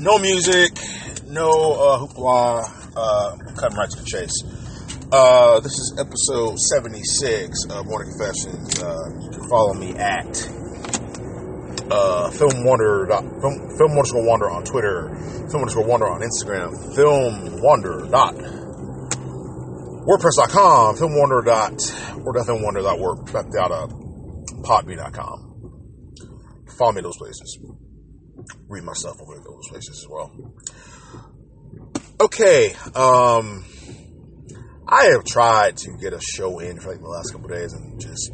no music, no uh, hoopla. Uh, cutting right to the chase. Uh, this is episode 76 of Morning Confessions. Uh, you can follow me at uh, Film Wanderer, Film, Wanderer on Twitter, Film Wanderer on Instagram, Film Wanderer dot WordPress.com, Film Wanderer dot or Film Wanderer dot word dot uh. Follow me those places. Read myself over those places as well. Okay, um, I have tried to get a show in for like the last couple days, and just,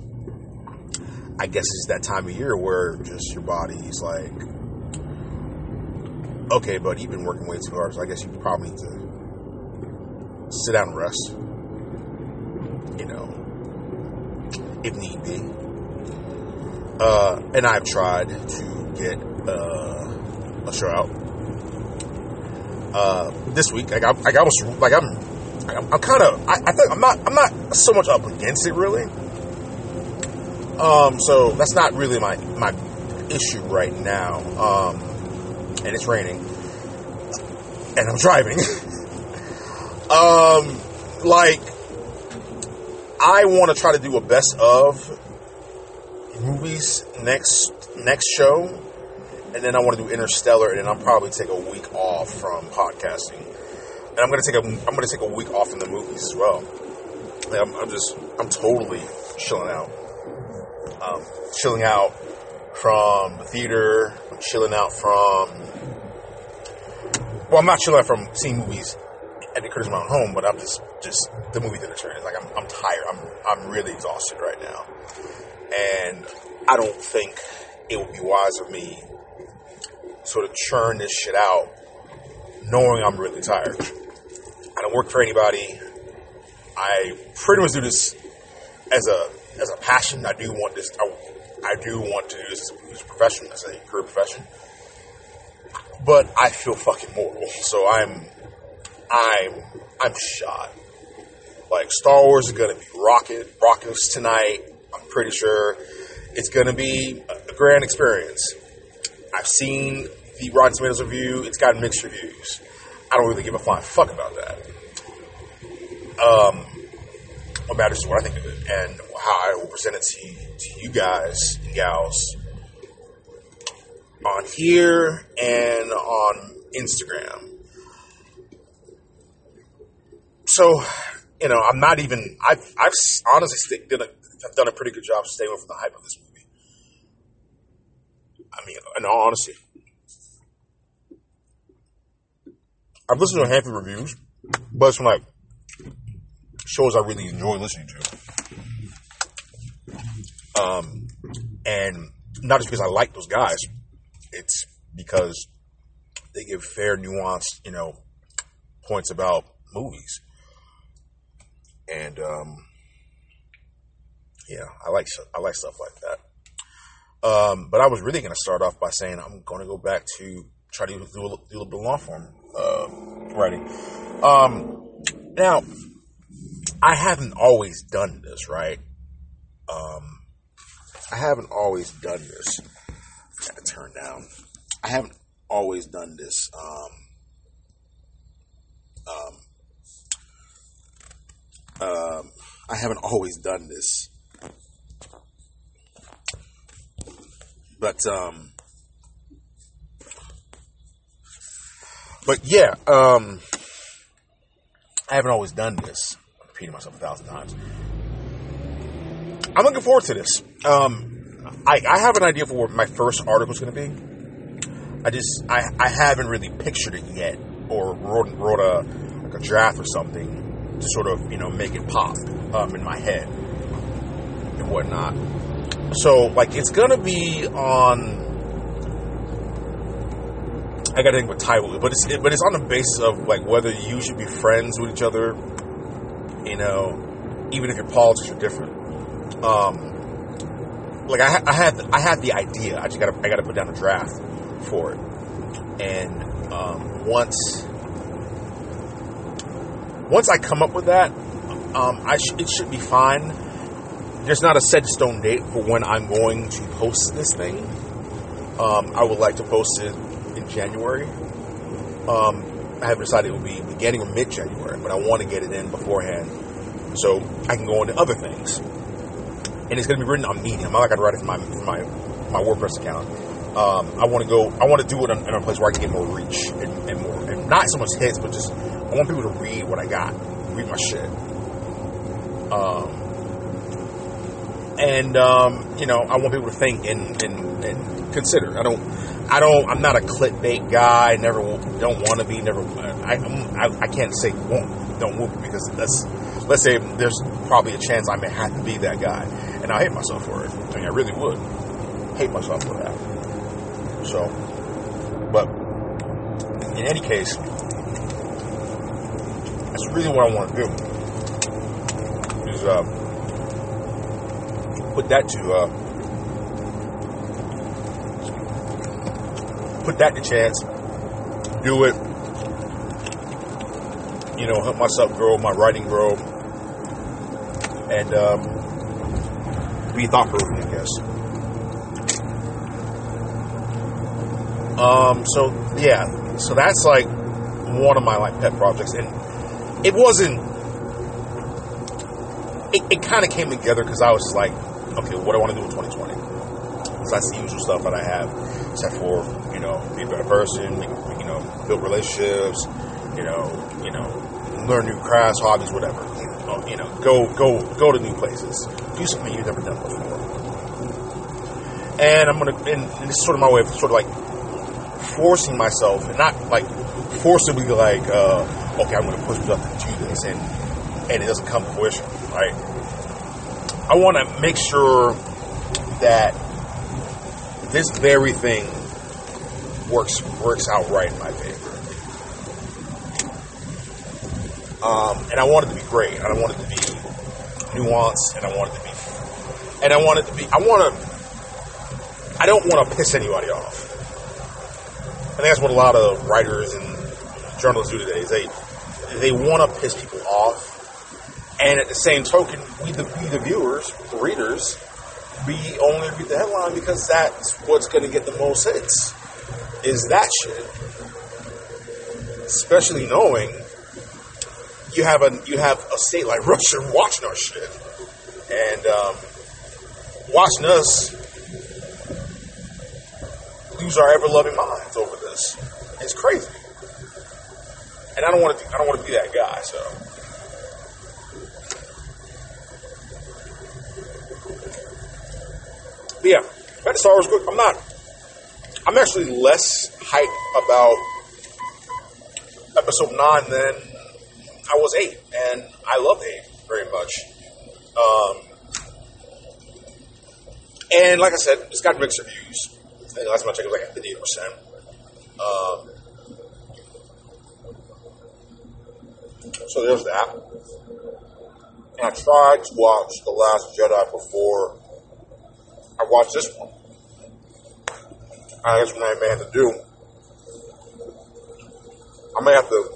I guess it's that time of year where just your body's like, okay, but you've been working way too hard, so I guess you probably need to sit down and rest. You know, if need be. Uh, and I've tried to get uh, a out. Uh, this week, like I, like I got was, like I'm, I'm, I'm kind of, I, I think I'm not, I'm not so much up against it really. Um, so that's not really my my issue right now. Um, and it's raining, and I'm driving. um, like I want to try to do a best of movies next next show, and then I want to do Interstellar, and then I'll probably take a week off from podcasting, and I'm gonna take a I'm gonna take a week off from the movies as well. Like I'm, I'm, just I'm totally chilling out, um, chilling out from the theater, I'm chilling out from. Well, I'm not chilling out from seeing movies at the Curtis Mountain home, but I'm just just the movie theater experience. Like I'm I'm tired. I'm I'm really exhausted right now. And I don't think it would be wise of me sort of churn this shit out knowing I'm really tired. I don't work for anybody. I pretty much do this as a as a passion. I do want this. I, I do want to do this as a profession, as a career profession. But I feel fucking mortal, so I'm I'm I'm shot. Like Star Wars is gonna be rocket rockets tonight. I'm pretty sure it's to be a grand experience. I've seen the Rotten Tomatoes review. It's got mixed reviews. I don't really give a flying fuck about that. Um, what matters is what I think of it and how I will present it to you, to you guys and gals on here and on Instagram. So, you know, I'm not even. I've I've honestly have done a pretty good job staying away from the hype of this. I mean, in all honesty, I've listened to a handful of reviews, but it's from like shows I really enjoy listening to. Um, and not just because I like those guys, it's because they give fair, nuanced, you know, points about movies. And um, yeah, I like I like stuff like that. Um, but I was really going to start off by saying I'm going to go back to try to do a, do a little bit long form uh, writing. Um, now, I haven't always done this, right? Um, I haven't always done this. I turn down. I haven't always done this. Um, um, um, I haven't always done this But um, but yeah, um, I haven't always done this. I'm repeating myself a thousand times. I'm looking forward to this. Um, I, I have an idea for what my first article is going to be. I just I, I haven't really pictured it yet, or wrote wrote a like a draft or something to sort of you know make it pop um, in my head and whatnot. So, like, it's gonna be on. I gotta think what title, but it's but it's on the basis of like whether you should be friends with each other. You know, even if your politics are different. Um, like I, I had I had the idea. I just gotta I gotta put down a draft for it, and um, once once I come up with that, um, I sh- it should be fine there's not a set stone date for when I'm going to post this thing. Um, I would like to post it in January. Um, I have decided it will be beginning or mid January, but I want to get it in beforehand so I can go into other things. And it's going to be written on Medium. I'm not going to write it from my from my my WordPress account. Um, I want to go. I want to do it in, in, a place where I can get more reach and, and more, and not so much hits, but just I want people to read what I got, read my shit. Um, and um, you know, I want people to think and, and, and consider. I don't, I don't, I'm not a clickbait guy. Never, don't want to be. Never, I, I, I can't say won't, don't move because that's. Let's say there's probably a chance I may have to be that guy, and I hate myself for it. I mean, I really would hate myself for that. So, but in any case, that's really what I want to do. Is uh, put that to uh, put that to chance. Do it. You know, help myself grow, my writing grow, and um, be thought provoking, I guess. Um, so yeah, so that's like one of my like pet projects, and it wasn't. It, it kind of came together because I was like, okay, what do I want to do in 2020? Because that's the usual stuff that I have, except for you know, be a better person, you know, build relationships, you know, you know, learn new crafts, hobbies, whatever. You know, go go go to new places, do something you've never done before. And I'm gonna, and, and this is sort of my way of sort of like forcing myself, and not like forcibly like, uh, okay, I'm to push myself to do this, and and it doesn't come to fruition, right? I want to make sure that this very thing works works out right in my favor. Um, and I want it to be great. I want it to be nuanced, and I want it to be, and I want it to be. I want to. I don't want to piss anybody off. I think that's what a lot of writers and journalists do today. Is they they want to piss people off, and at the same token, we the, we the viewers, the readers, we only read the headline because that's what's going to get the most hits. Is that shit? Especially knowing you have a you have a state like Russia watching our shit, and um, watching us lose our ever loving minds over this. It's crazy, and I don't want to. I don't want to be that guy. So. But yeah, back to Star Wars. I'm not. I'm actually less hyped about episode nine than I was eight, and I love eight very much. Um, and like I said, it's got mixed reviews. I think last time I checked, it was like fifty-eight percent. Um, so there's that. And I tried to watch The Last Jedi before I watched this one. I I may have to do. I may have to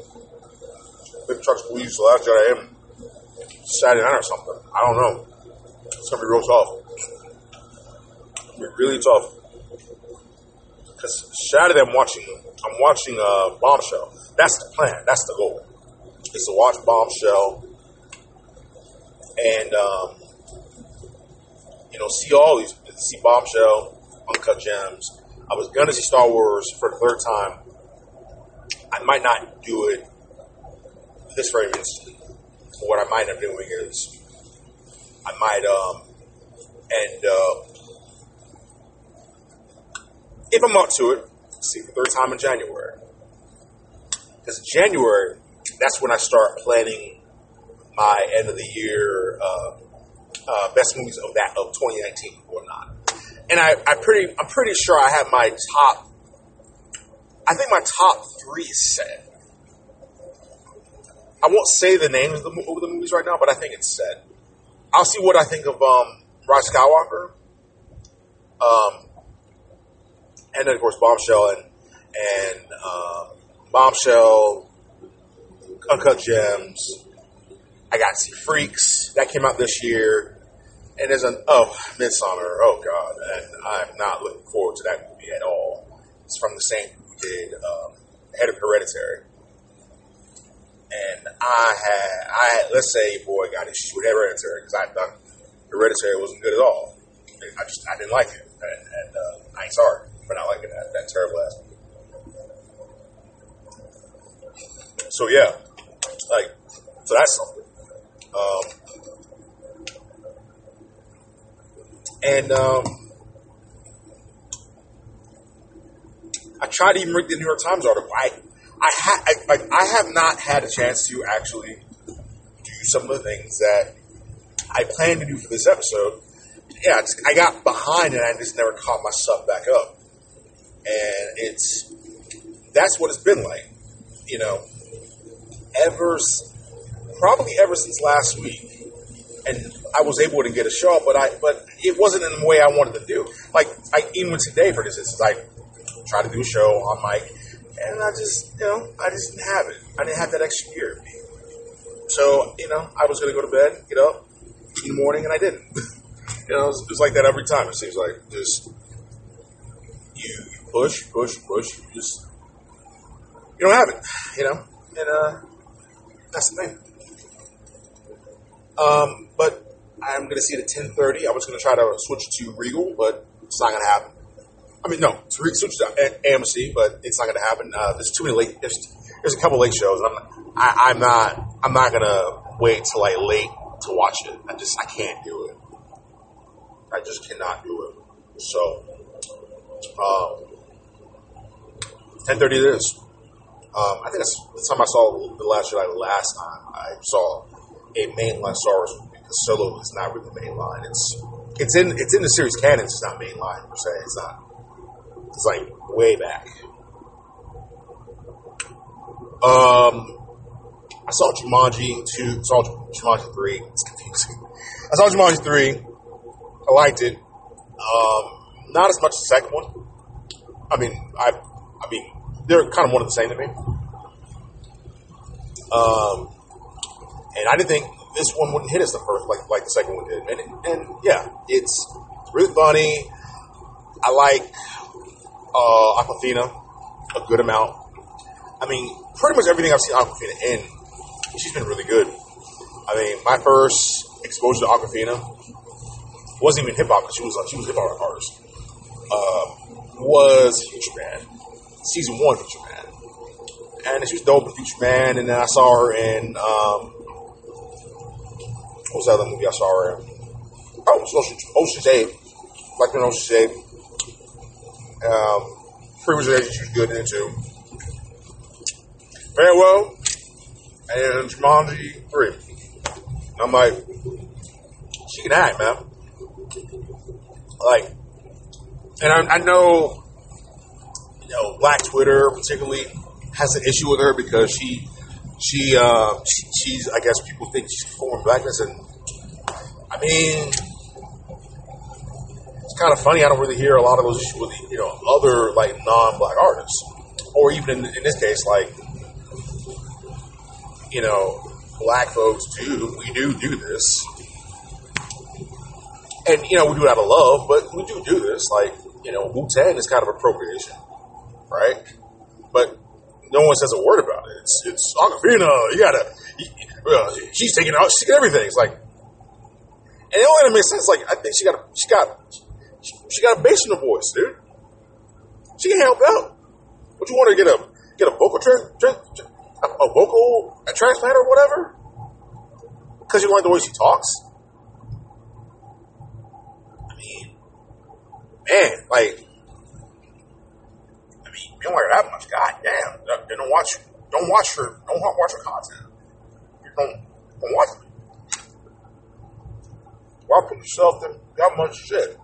maybe try to squeeze The Last Jedi in Saturday night or something. I don't know. It's gonna be real tough. It's gonna be really tough. Because Saturday I'm watching, I'm watching uh, Bombshell. That's the plan. That's the goal. Is to watch Bombshell and um, you know see all these, see Bombshell, Uncut Gems. I was gonna see Star Wars for the third time. I might not do it this very instant. What I might end up doing is I might um, end up if I'm up to it, see the third time in January. Because January, that's when I start planning my end of the year uh, uh, best movies of that of 2019 or not. And I, I pretty, I'm pretty sure I have my top. I think my top three is set. I won't say the names of the, of the movies right now, but I think it's set. I'll see what I think of um, Rise Skywalker. Um, and then of course Bombshell and and uh, Bombshell, Uncut Gems. I got to see Freaks that came out this year, and there's an oh Midsommar. Oh God, and I'm not looking forward to that movie at all. It's from the same who did um, head of Hereditary, and I had I had, let's say boy got issues with Hereditary because I thought Hereditary wasn't good at all. I just I didn't like it, and, and uh, I ain't sorry for not liking that that terrible ass. So yeah, like so that's something. Um, and um, I tried to even read the New York Times article. I I, ha- I, like, I have not had a chance to actually do some of the things that I planned to do for this episode. Yeah, I got behind and I just never caught myself back up. And it's that's what it's been like, you know, ever probably ever since last week. And I was able to get a show but I but it wasn't in the way I wanted to do. Like I even today, for instance, I tried to do a show on mic and I just, you know, I just didn't have it. I didn't have that extra gear. So, you know, I was going to go to bed, get up in the morning, and I didn't. you know, it's, like that every time. It seems like just you, you push, push, push, you just you don't have it, you know, and uh, that's the thing. Um, but I'm going to see it at 10:30. I was going to try to switch to Regal, but it's not going to happen. I mean, no, to switch to AMC, but it's not going to happen. Uh, there's too many late. There's, there's a couple late shows. I'm, I, am not. I'm not going to wait till like late to watch it. I just I can't do it. I just cannot do it. So, um, 10:30 it is. Um, I think that's the time I saw the last. Like last time I saw a mainline Star Wars because Solo is not really mainline. It's it's in it's in the series canon. It's not mainline per se. It's not. It's like way back. Um, I saw Jumanji two. Saw Jumanji three. It's confusing. I saw Jumanji three. I liked it. Um, not as much as the second one. I mean, I, I mean, they're kind of one of the same to me. Um, and I didn't think this one wouldn't hit us the first like like the second one did. And and yeah, it's really funny. I like uh, Awkwafina a good amount. I mean, pretty much everything I've seen Awkwafina in, she's been really good. I mean, my first exposure to Awkwafina wasn't even hip hop because she was she was hip hop artist. Uh, was Future Man, season one Future Man, and she was dope in Future Man. And then I saw her in um, what was that other movie I saw her in? Oh, Ocean's, Ocean's Eight, like in Ocean's Eight. Um, Freeman's she was good in it too. Farewell and Jumanji 3. I'm like, she can act, man. Like, and I, I know, you know, Black Twitter particularly has an issue with her because she, she, uh, she, she's, I guess people think she's foreign blackness, and I mean, it's kind of funny. I don't really hear a lot of those issues with you know other like non-black artists, or even in, in this case, like you know, black folks do. We do do this, and you know we do it out of love, but we do do this. Like you know, Wu Tang is kind of appropriation, right? But no one says a word about it. It's it's Awkwafina. You gotta. uh, she's taking out. She's taking everything. It's like, and it only makes sense. Like I think she got she got she got a bass in her voice, dude. She can help out. What you want to get a get a vocal tra- tra- a, a vocal a transplant or whatever? Because you like the way she talks. I mean, man, like, I mean, you don't like that much. God damn, they don't watch. Don't watch her. Don't watch her content. You don't don't watch it. Why put yourself in that much shit?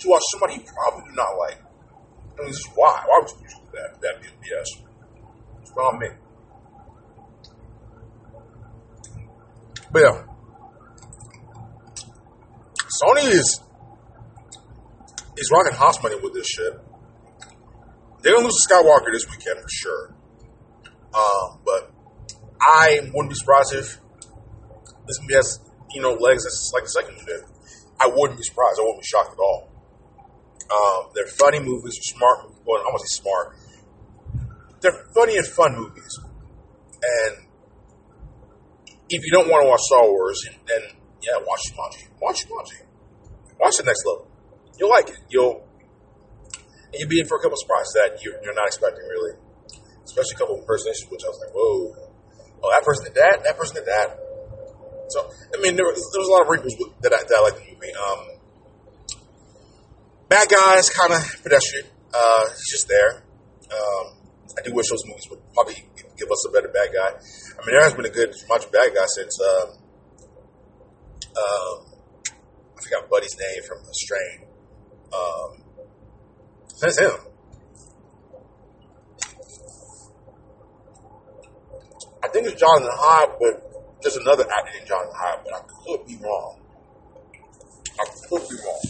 to watch somebody you probably do not like. I mean, this is why. Why would you do that? That BS. It's not me. But yeah, Sony is is rocking house money with this shit. They're gonna lose to Skywalker this weekend for sure. Um, but I wouldn't be surprised if this movie has you know legs as like the second did. I wouldn't be surprised. I wouldn't be shocked at all. Um, they're funny movies, they're smart. Well, I want to say smart. They're funny and fun movies. And if you don't want to watch Star Wars, then yeah, watch Jumanji. Watch Jumanji. Watch the next level. You'll like it. You'll you'll be in for a couple surprises that you're, you're not expecting, really. Especially a couple of impersonations, which I was like, whoa. Oh, that person did that. That person did that. So, I mean, there was, there was a lot of wrinkles that I, that I liked in the movie. Um, bad guys, kind of pedestrian. Uh, he's just there. Um, I do wish those movies would probably give us a better bad guy. I mean, there has been a good much bad guy since um, um, I forgot Buddy's name from Strain. Um, since him. I think it's Jonathan Hyde, but just another actor named Jonathan Hyde, but I could be wrong. I could be wrong.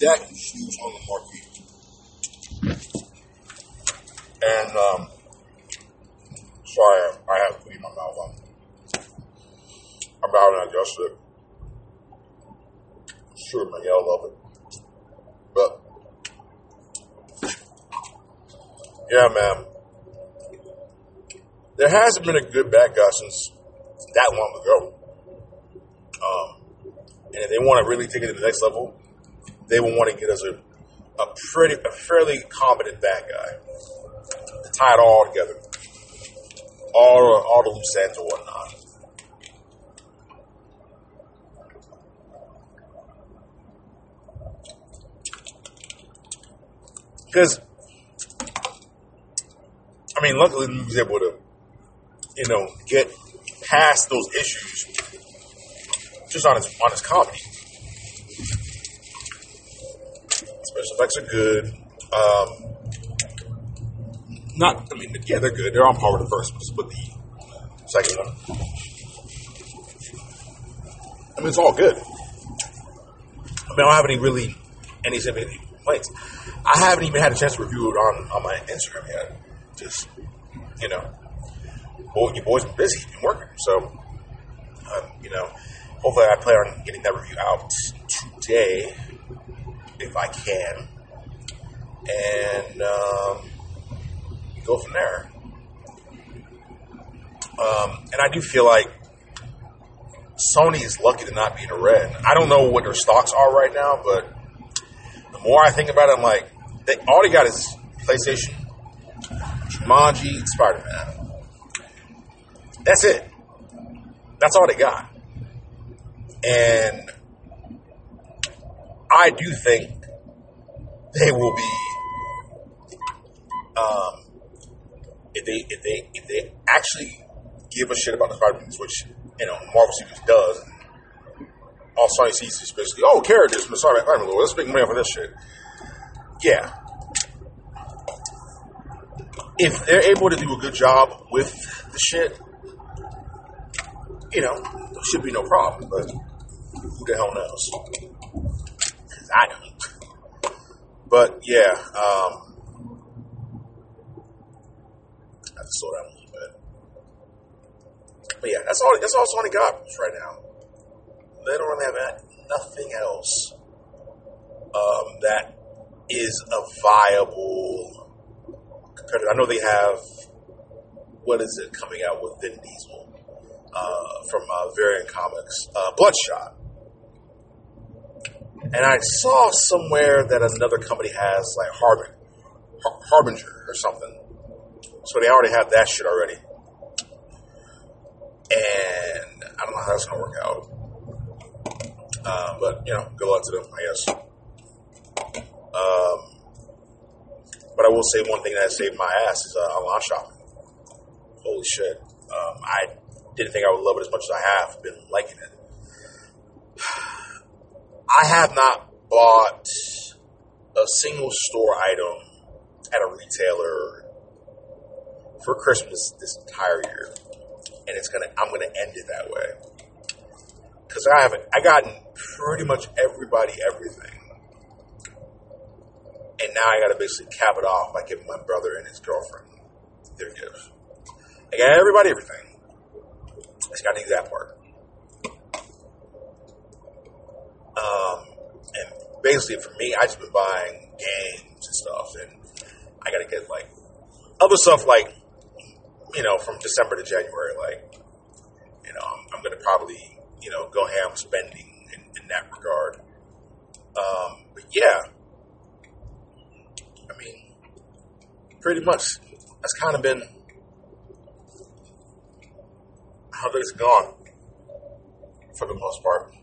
That is huge on the marquee. And, um, sorry, I have to in my mouth. I'm, I'm out and adjusted. Sure, man, y'all love it. But, yeah, man. There hasn't been a good bad guy since that long ago. Um, and if they want to really take it to the next level, they will want to get us a, a pretty, a fairly competent bad guy to tie it all together, all all the loose ends and whatnot. Because, I mean, luckily he was able to, you know, get past those issues just on his on his comedy. Special effects are good. Um, not, I mean, yeah, they're good. They're on par with the first, but the second one, I mean, it's all good. I mean, I don't have any really any significant complaints. I haven't even had a chance to review it on, on my Instagram yet. Just, you know, boy, your boy's been busy, been working. So, um, you know, hopefully I plan on getting that review out today, if I can. And um, go from there. Um, and I do feel like Sony is lucky to not be in the red. I don't know what their stocks are right now, but more I think about it, I'm like, they, all they got is PlayStation, Jumanji, Spider Man. That's it. That's all they got. And I do think they will be, um, if they if they if they actually give a shit about the Spider Man, which you know Marvel Studios does. All Sony sees is basically, oh, the Spider Man. Let's make money off of this shit yeah, if they're able to do a good job with the shit, you know, should be no problem. But who the hell knows? I don't. But yeah, um, I have to slow down a little bit. But yeah, that's all. That's all Sony got right now. They don't have nothing else um, that is a viable competitor. I know they have what is it coming out with Vin Diesel uh, from uh, Valiant Comics, uh, Bloodshot. And I saw somewhere that another company has like Harbin, Har- Harbinger or something. So they already have that shit already. And I don't know how that's to work out. Uh, but, you know, good luck to them, I guess. Um, but I will say one thing that saved my ass is uh, online shopping. Holy shit. Um, I didn't think I would love it as much as I have been liking it. I have not bought a single store item at a retailer for Christmas this entire year, and it's gonna. I'm gonna end it that way because I haven't. I gotten pretty much everybody everything and now I got to basically cap it off by giving my brother and his girlfriend their gifts. I got everybody everything. I just got do that part. Um, and basically for me, I just been buying games and stuff, and I got to get like other stuff like you know from December to January. Like you know, I'm, I'm to probably you know go ham spending in, in that regard. Um, but yeah, I mean, pretty much that's kind of been how things gone for the most part.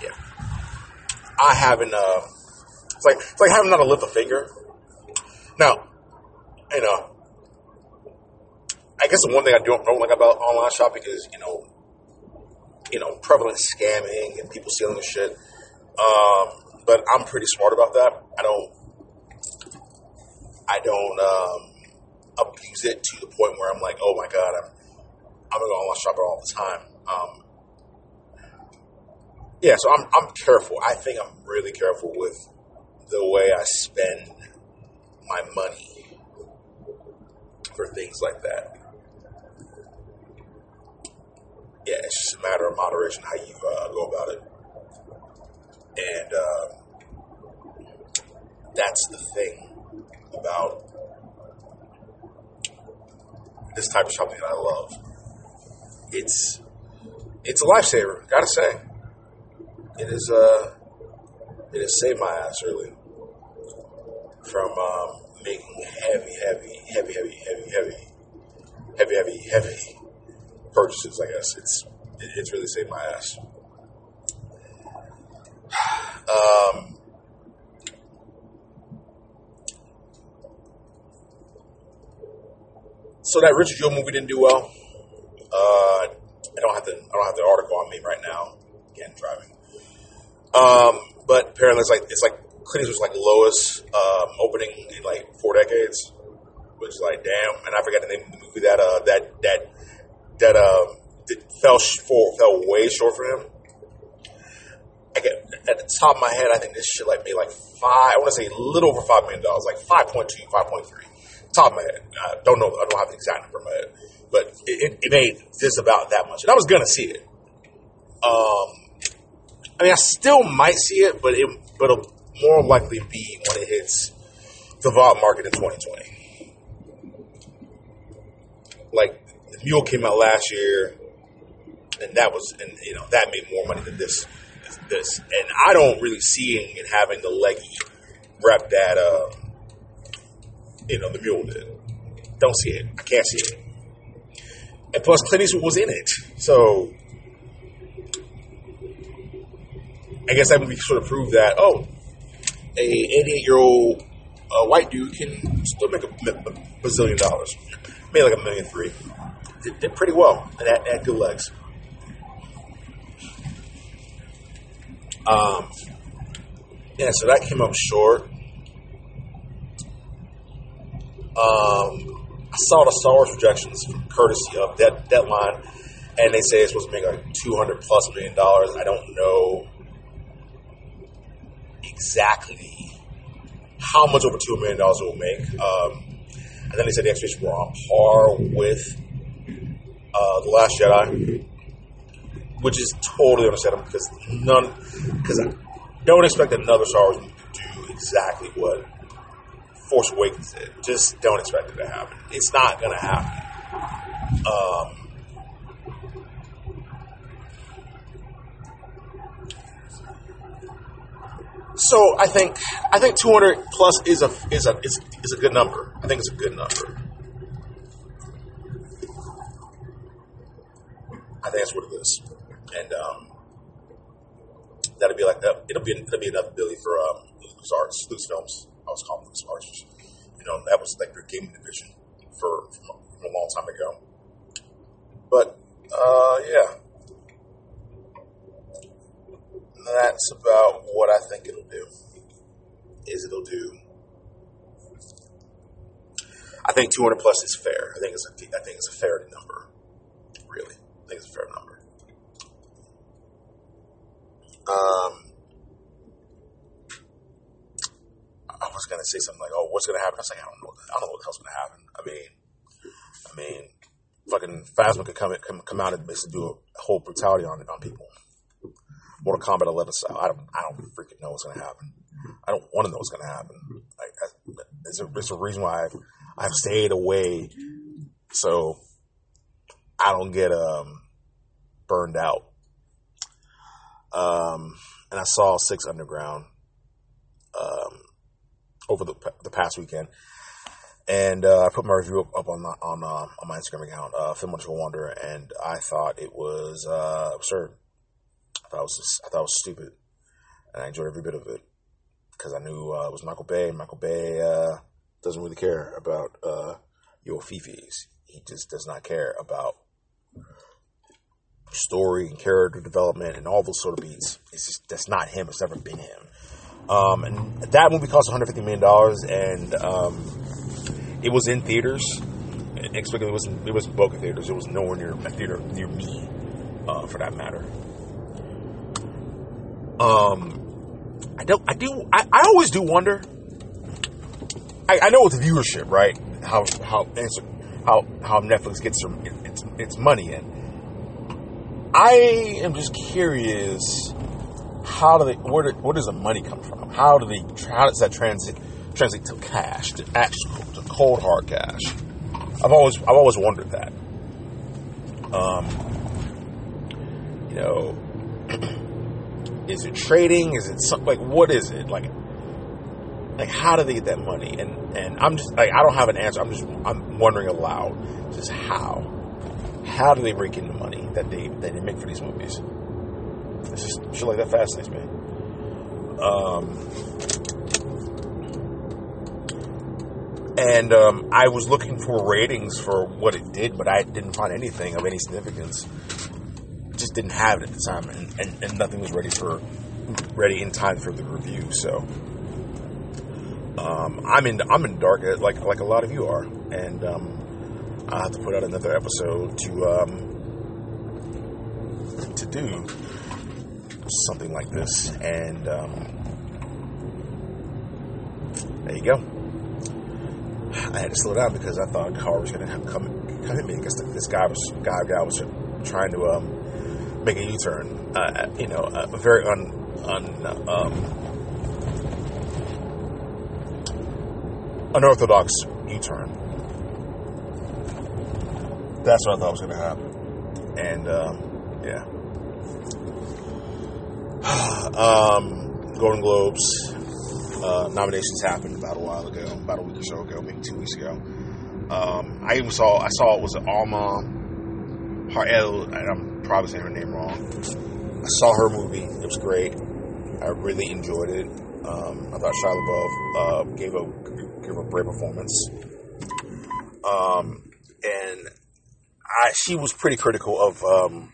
Yeah, I haven't. Uh, it's like it's like having not to lift a finger. Now, you know, I guess the one thing I don't, don't like about online shopping is you know, you know, prevalent scamming and people stealing the shit. Um, but I'm pretty smart about that. I don't. I don't um, abuse it to the point where I'm like, oh my god, I'm I'm gonna go online shopping all the time. Um, yeah, so I'm I'm careful. I think I'm really careful with the way I spend my money for things like that. Yeah, it's just a matter of moderation how you uh, go about it, and uh, that's the thing about this type of shopping that I love. It's it's a lifesaver, gotta say. It is uh it has saved my ass really from um, making heavy, heavy, heavy, heavy, heavy, heavy, heavy, heavy, heavy purchases. I guess it's it, it's really saved my ass. Um, so that Richard Jewell movie didn't do well. Uh, I don't have the I don't have the article on me right now. Again, driving. Um, but apparently, it's like it's like Clint Eastwood's like lowest um, opening in like four decades, which is like damn. And I forgot the name of the movie that uh that that that um that fell for fell way short for him. I get at the top of my head, I think this shit like made like five. I want to say a little over five million dollars, like 5.2, 5.3. Top of my head, I don't know. I don't have the exact number in my head, but it, it made just about that much, and I was gonna see it. Um, I mean, I still might see it, but it but it'll more likely be when it hits the vault market in 2020. Like Mule came out last year, and that was and you know that made more money than this this, and I don't really see it having the leggy rep that uh, you know the Mule did. Don't see it. I can't see it. And plus, Clint Eastwood was in it, so I guess that would be sort of prove that oh, a 88 year old uh, white dude can still make a, a bazillion dollars, made like a million three. Did, did pretty well and had, had. Um, yeah, so that came up short. Um, I saw the Star Wars projections from courtesy of that Deadline, and they say it's supposed to make like 200 plus million dollars. I don't know exactly how much over two million dollars it will make. Um, and then they said the expectations were on par with uh, the Last Jedi, which is totally understandable because none because don't expect another Star Wars movie to do exactly what Force Awakens did. Just don't expect it to happen. It's not going to happen. Um, So I think I think 200 plus is a is a is, is a good number. I think it's a good number. I think that's what it is, and um, that'll be like that. It'll be it'll be enough Billy for um, LucasArts, Lucasfilms. I was calling LucasArts. You know, that was like their gaming division for from, from a long time ago. But uh, yeah, that's about what I think it'll do. Is it'll do. I think 200 plus is fair. I think it's a, I think it's a fair number. Really, think it's a fair number. Um, I was gonna say something like, "Oh, what's gonna happen?" I was like, "I don't know. I don't know what the hell's gonna happen." I mean, I mean, fucking Phasma could come, come come out and basically do a whole brutality on on people. Mortal Kombat 11 style. I don't I don't freaking know what's gonna happen. I don't want to know what's gonna happen. Like, it's a, a reason why I've, I've stayed away, so I don't get um burned out. Um, and I saw Six Underground um, over the the past weekend, and uh, I put my review up, up on my, on uh, on my Instagram account, uh, Film Underscore Wanderer, and I thought it was uh, absurd. I thought it was I thought it was stupid, and I enjoyed every bit of it because I knew uh, it was Michael Bay. Michael Bay uh, doesn't really care about uh, your fifis. He just does not care about story and character development and all those sort of beats. It's just that's not him. It's never been him. Um, and that movie cost 150 million dollars, and um, it was in theaters. It was it was Boca theaters. It was nowhere near a theater near me, uh, for that matter. Um, I don't. I do. I, I always do wonder. I, I know it's viewership, right? How how how how Netflix gets some its its money in. I am just curious. How do they? Where, do, where does the money come from? How do they? How does that transit translate to cash, to actual, to cold hard cash? I've always I've always wondered that. Um, you know, is it trading? Is it like what is it like? Like how do they get that money? And and I'm just like I don't have an answer. I'm just I'm wondering aloud, just how how do they break in the money that they that they make for these movies? It's just shit like that fascinates me. Um, and um, I was looking for ratings for what it did, but I didn't find anything of any significance. Just didn't have it at the time, and, and, and nothing was ready for ready in time for the review. So um, I'm in I'm in dark like like a lot of you are, and um, I have to put out another episode to um, to do something like this, and um, there you go. I had to slow down because I thought a car was going to come come hit me because this guy was guy guy was trying to um, make a U-turn. Uh, you know, a very un, un um, unorthodox U-turn. That's what I thought was going to happen, and um, yeah. um, Golden Globes uh, nominations happened about a while ago, about a week or so ago, maybe two weeks ago. Um, I even saw I saw it was Alma Har'el, I'm probably saying her name wrong. I saw her movie; it was great. I really enjoyed it. Um, I thought Shia LaBeouf uh, gave a gave a great performance. Um, and I, she was pretty critical of um,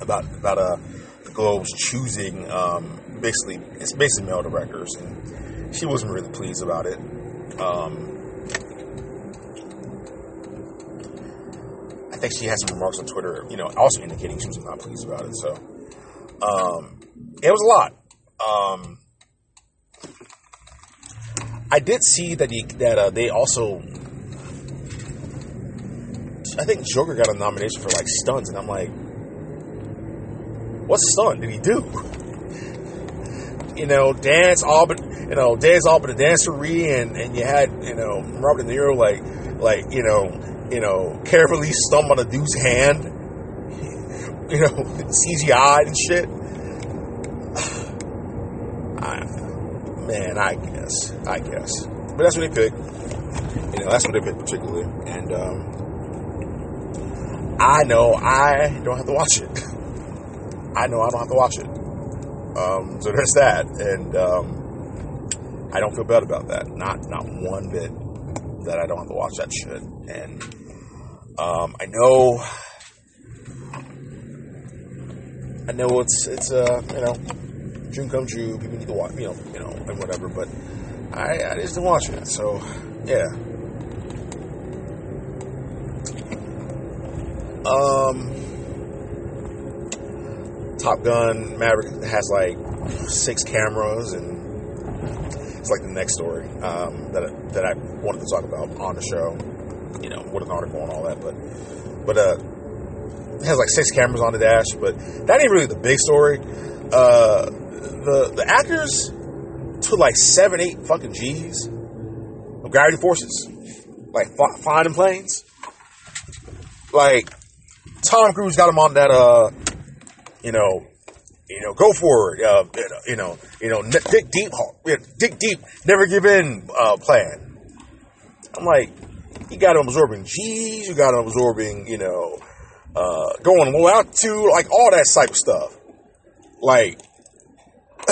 about about uh, the Globes choosing um, basically it's basically male directors, and she wasn't really pleased about it. Um, I think she had some remarks on Twitter, you know, also indicating she was not pleased about it. So um, it was a lot. Um, I did see that he, that uh, they also I think Joker got a nomination for like stunts, and I'm like, what stunt did he do? you know, dance all but you know, dance all but a dancery, and and you had you know Robert De Niro like like you know you know carefully stump on a dude's hand, you know, CGI and shit. I, man, I guess, I guess, but that's what they picked. You know, that's what they picked particularly, and. um I know I don't have to watch it. I know I don't have to watch it. Um, so there's that, and um, I don't feel bad about that. Not not one bit that I don't have to watch that shit. And um, I know, I know it's it's uh you know dream come true. People need to watch, you know, you know, and whatever. But I I just didn't watch it. So yeah. Um, Top Gun Maverick has like six cameras, and it's like the next story um, that I, that I wanted to talk about on the show. you know, with an article and all that. But, but uh, it has like six cameras on the dash. But that ain't really the big story. Uh, the the actors took like seven, eight fucking G's of gravity forces, like flying planes. Like Tom Cruise got him on that, uh, you know, you know, go for. Uh, you know, you know, dig deep, dig deep, never give in. Uh, plan. I'm like, you got him absorbing G's, you got him absorbing, you know, uh, going low altitude, like all that type of stuff. Like,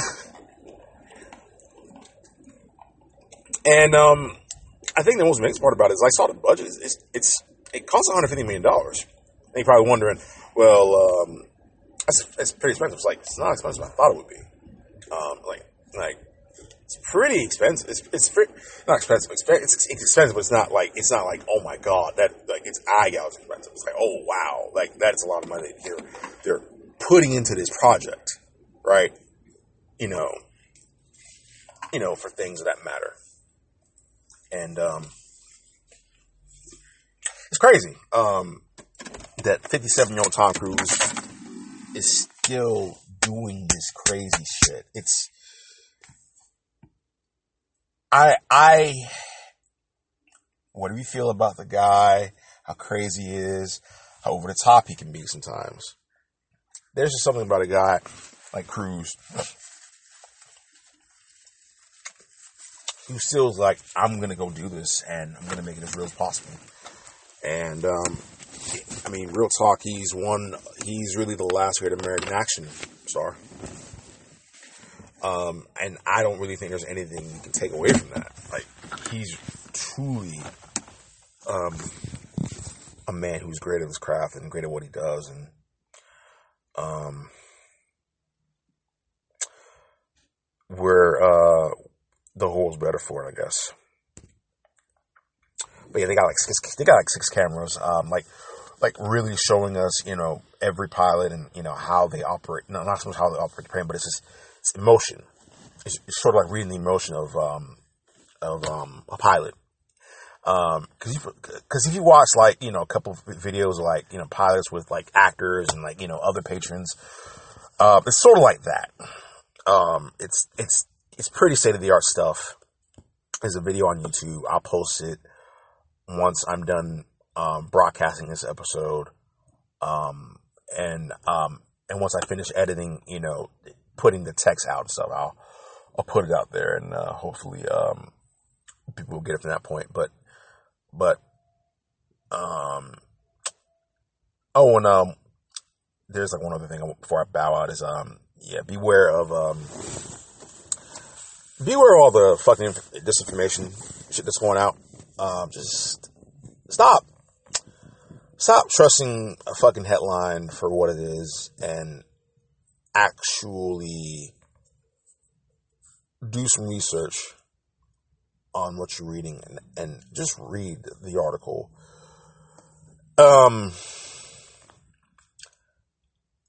and um, I think the most amazing part about it is I saw the budget. It's, it's it costs 150 million dollars. And you're probably wondering, well, um, it's, it's pretty expensive. It's like it's not expensive. I thought it would be. Um, like like it's pretty expensive. It's it's not expensive. It's, it's, expensive, but it's not like it's not like oh my god that like it's eye gouging expensive. It's like oh wow like that's a lot of money they're they're putting into this project, right? You know, you know for things that matter, and um, it's crazy um, that 57 year old Tom Cruise is still doing this crazy shit. It's I I what do we feel about the guy? How crazy he is? How over the top he can be sometimes. There's just something about a guy like Cruise who still's like, I'm gonna go do this and I'm gonna make it as real as possible. And um, I mean, real talk, he's one, he's really the last great American action star. Um, and I don't really think there's anything you can take away from that. Like, he's truly, um, a man who's great at his craft and great at what he does. And, um, where, uh, the whole's better for it, I guess. But yeah, they got like six, they got like six cameras. Um, like like really showing us, you know, every pilot and you know how they operate. No, not so much how they operate the plane, but it's just it's emotion. It's, it's sort of like reading the emotion of um, of um, a pilot. Um, cause you, cause if you watch like, you know, a couple of videos of like, you know, pilots with like actors and like, you know, other patrons, uh, it's sort of like that. Um, it's, it's, it's pretty state of the art stuff. There's a video on YouTube. I'll post it once I'm done um, broadcasting this episode, um, and um, and once I finish editing, you know, putting the text out and stuff, I'll I'll put it out there, and uh, hopefully um, people will get it from that point. But but um, oh, and um, there's like one other thing before I bow out is um, yeah, beware of um, beware of all the fucking disinformation shit that's going out. Um, just stop stop trusting a fucking headline for what it is and actually do some research on what you're reading and, and just read the article. Um,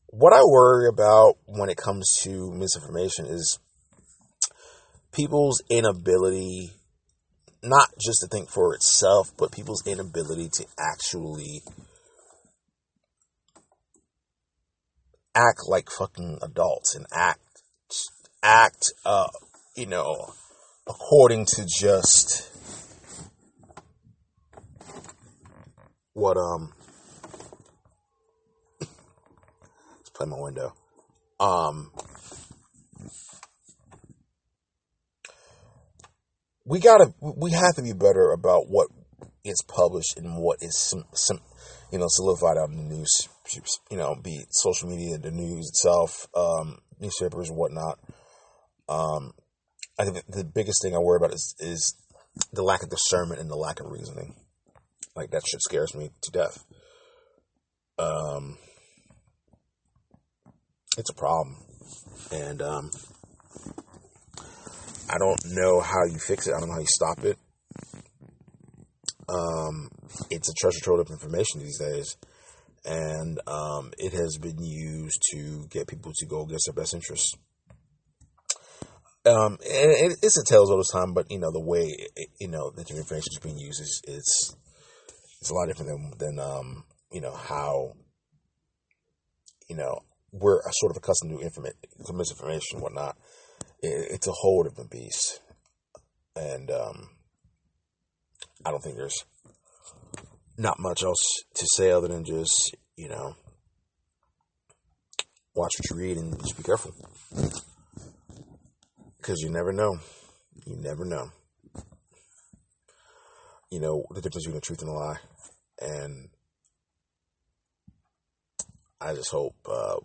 what I worry about when it comes to misinformation is people's inability not just to think for itself, but people's inability to actually act like fucking adults and act act uh you know according to just what um let's play my window. Um we gotta we have to be better about what is published and what is some, some you know solidified out in the news you know be social media the news itself um, newspapers and whatnot. Um, I think the biggest thing I worry about is is the lack of discernment and the lack of reasoning. Like that shit scares me to death. Um, it's a problem. And um, I don't know how you fix it. I don't know how you stop it. Um, it's a treasure trove of information these days, and um, it has been used to get people to go against their best interests. Um, and it's a tales all the time, but you know the way it, you know that information is being used is it's It's a lot different than than um, you know how you know we're sort of accustomed to informa- to misinformation whatnot. It, it's a whole different beast, and um, I don't think there's not much else to say other than just you know watch what you read and just be careful because you never know. You never know. You know the difference between the truth and a lie, and I just hope uh,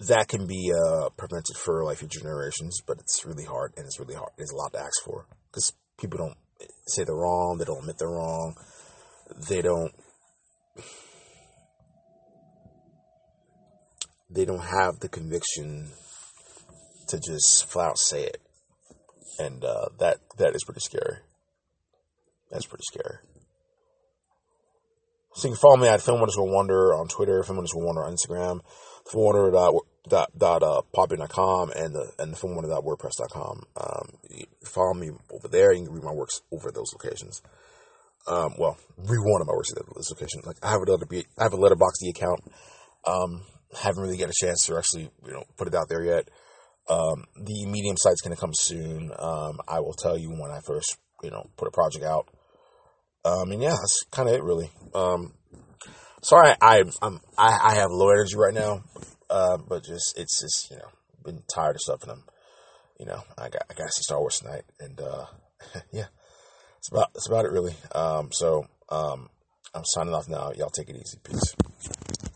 that can be uh, prevented for like future generations. But it's really hard, and it's really hard. It's a lot to ask for because people don't say they're wrong. They don't admit they're wrong. They don't. They don't have the conviction to just flat out say it, and uh, that that is pretty scary. That's pretty scary. So you can follow me at Film Wanderer on Twitter, Film Wanderer on Instagram, Film Wanderer dot dot, uh, com, and the and the Film Wanderer dot WordPress.com. Um, follow me over there. You can read my works over those locations. Um, well, read one of my works at those locations. Like I have a letter, I have a Letterboxd account. Um, haven't really get a chance to actually you know put it out there yet. Um, the Medium site's going to come soon. Um, I will tell you when I first, you know, put a project out. Um, and yeah, that's kind of it, really. Um, sorry, I, I'm, I, I have low energy right now, uh, but just it's just you know been tired of stuff, and I'm, you know, I got I got to see Star Wars tonight, and uh, yeah, it's about it's about it really. Um, so um, I'm signing off now. Y'all take it easy. Peace.